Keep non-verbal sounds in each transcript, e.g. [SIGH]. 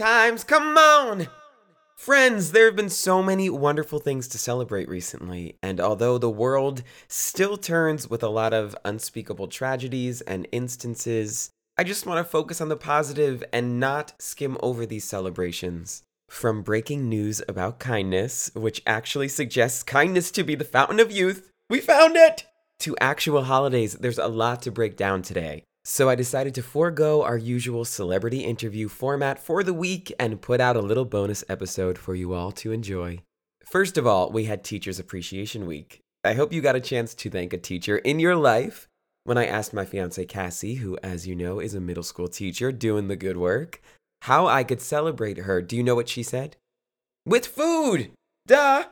Times. Come on! Friends, there have been so many wonderful things to celebrate recently, and although the world still turns with a lot of unspeakable tragedies and instances, I just want to focus on the positive and not skim over these celebrations. From breaking news about kindness, which actually suggests kindness to be the fountain of youth, we found it! To actual holidays, there's a lot to break down today. So I decided to forego our usual celebrity interview format for the week and put out a little bonus episode for you all to enjoy. First of all, we had Teachers Appreciation Week. I hope you got a chance to thank a teacher in your life. When I asked my fiance Cassie, who, as you know, is a middle school teacher doing the good work, how I could celebrate her, do you know what she said? With food! Duh!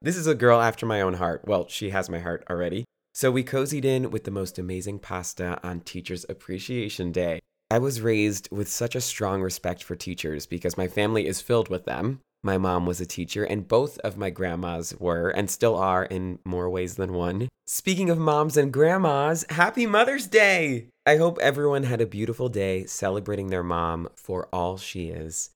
This is a girl after my own heart. Well, she has my heart already. So we cozied in with the most amazing pasta on Teachers Appreciation Day. I was raised with such a strong respect for teachers because my family is filled with them. My mom was a teacher, and both of my grandmas were and still are in more ways than one. Speaking of moms and grandmas, happy Mother's Day! I hope everyone had a beautiful day celebrating their mom for all she is.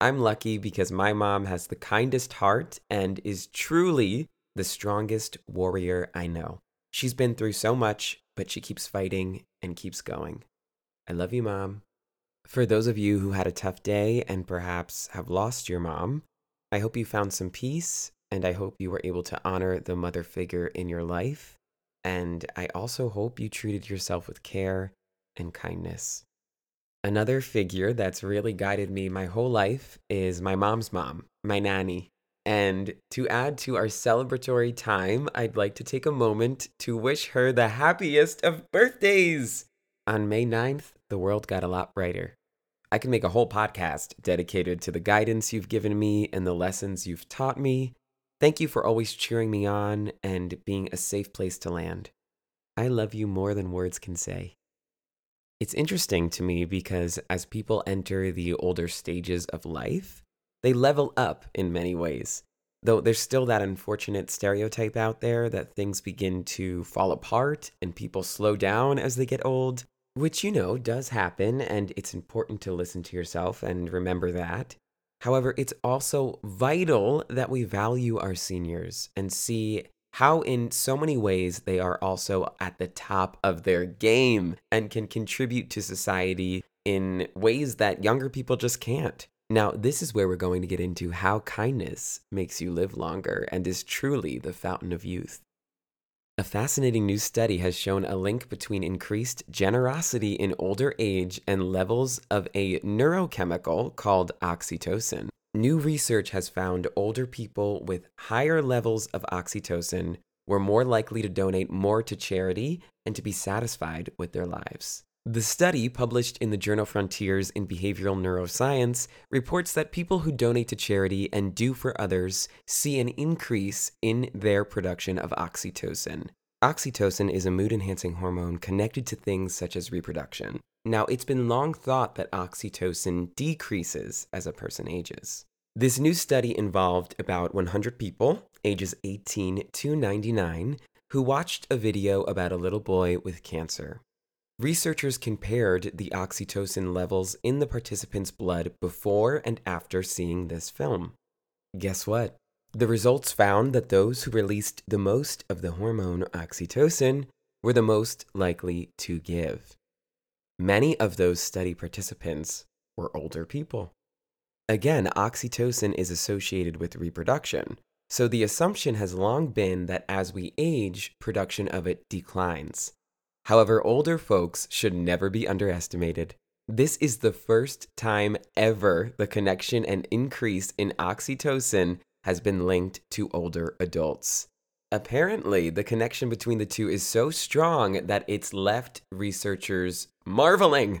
I'm lucky because my mom has the kindest heart and is truly the strongest warrior I know. She's been through so much, but she keeps fighting and keeps going. I love you, Mom. For those of you who had a tough day and perhaps have lost your mom, I hope you found some peace and I hope you were able to honor the mother figure in your life. And I also hope you treated yourself with care and kindness. Another figure that's really guided me my whole life is my mom's mom, my nanny. And to add to our celebratory time, I'd like to take a moment to wish her the happiest of birthdays. On May 9th, the world got a lot brighter. I can make a whole podcast dedicated to the guidance you've given me and the lessons you've taught me. Thank you for always cheering me on and being a safe place to land. I love you more than words can say. It's interesting to me because as people enter the older stages of life, they level up in many ways. Though there's still that unfortunate stereotype out there that things begin to fall apart and people slow down as they get old, which you know does happen, and it's important to listen to yourself and remember that. However, it's also vital that we value our seniors and see how, in so many ways, they are also at the top of their game and can contribute to society in ways that younger people just can't. Now, this is where we're going to get into how kindness makes you live longer and is truly the fountain of youth. A fascinating new study has shown a link between increased generosity in older age and levels of a neurochemical called oxytocin. New research has found older people with higher levels of oxytocin were more likely to donate more to charity and to be satisfied with their lives. The study, published in the journal Frontiers in Behavioral Neuroscience, reports that people who donate to charity and do for others see an increase in their production of oxytocin. Oxytocin is a mood enhancing hormone connected to things such as reproduction. Now, it's been long thought that oxytocin decreases as a person ages. This new study involved about 100 people, ages 18 to 99, who watched a video about a little boy with cancer. Researchers compared the oxytocin levels in the participants' blood before and after seeing this film. Guess what? The results found that those who released the most of the hormone oxytocin were the most likely to give. Many of those study participants were older people. Again, oxytocin is associated with reproduction, so the assumption has long been that as we age, production of it declines. However, older folks should never be underestimated. This is the first time ever the connection and increase in oxytocin has been linked to older adults. Apparently, the connection between the two is so strong that it's left researchers marveling.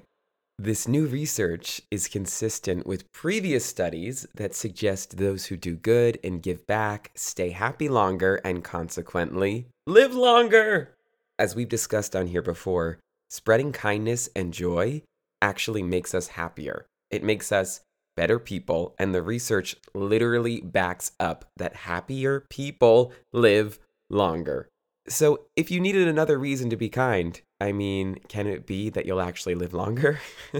This new research is consistent with previous studies that suggest those who do good and give back stay happy longer and consequently live longer. As we've discussed on here before, spreading kindness and joy actually makes us happier. It makes us better people, and the research literally backs up that happier people live longer. So, if you needed another reason to be kind, I mean, can it be that you'll actually live longer? [LAUGHS]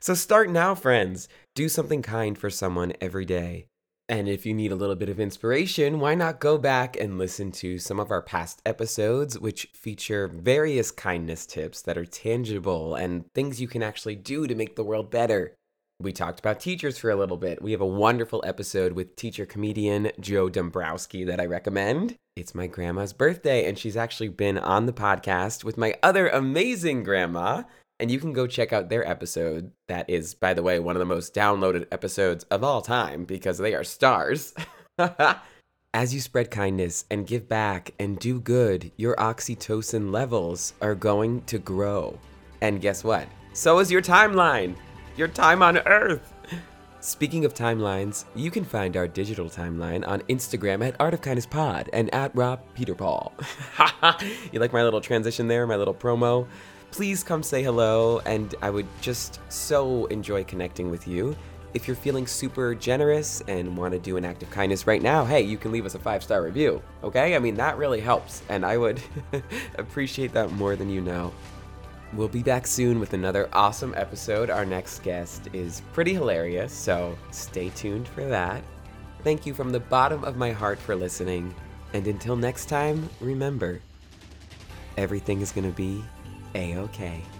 so, start now, friends. Do something kind for someone every day. And if you need a little bit of inspiration, why not go back and listen to some of our past episodes, which feature various kindness tips that are tangible and things you can actually do to make the world better. We talked about teachers for a little bit. We have a wonderful episode with teacher comedian Joe Dombrowski that I recommend. It's my grandma's birthday, and she's actually been on the podcast with my other amazing grandma. And you can go check out their episode. That is, by the way, one of the most downloaded episodes of all time because they are stars. [LAUGHS] As you spread kindness and give back and do good, your oxytocin levels are going to grow. And guess what? So is your timeline your time on Earth. Speaking of timelines, you can find our digital timeline on Instagram at Art of Kindness Pod and at Rob Peter Paul. [LAUGHS] you like my little transition there, my little promo? Please come say hello, and I would just so enjoy connecting with you. If you're feeling super generous and want to do an act of kindness right now, hey, you can leave us a five star review, okay? I mean, that really helps, and I would [LAUGHS] appreciate that more than you know. We'll be back soon with another awesome episode. Our next guest is pretty hilarious, so stay tuned for that. Thank you from the bottom of my heart for listening. And until next time, remember everything is going to be A OK.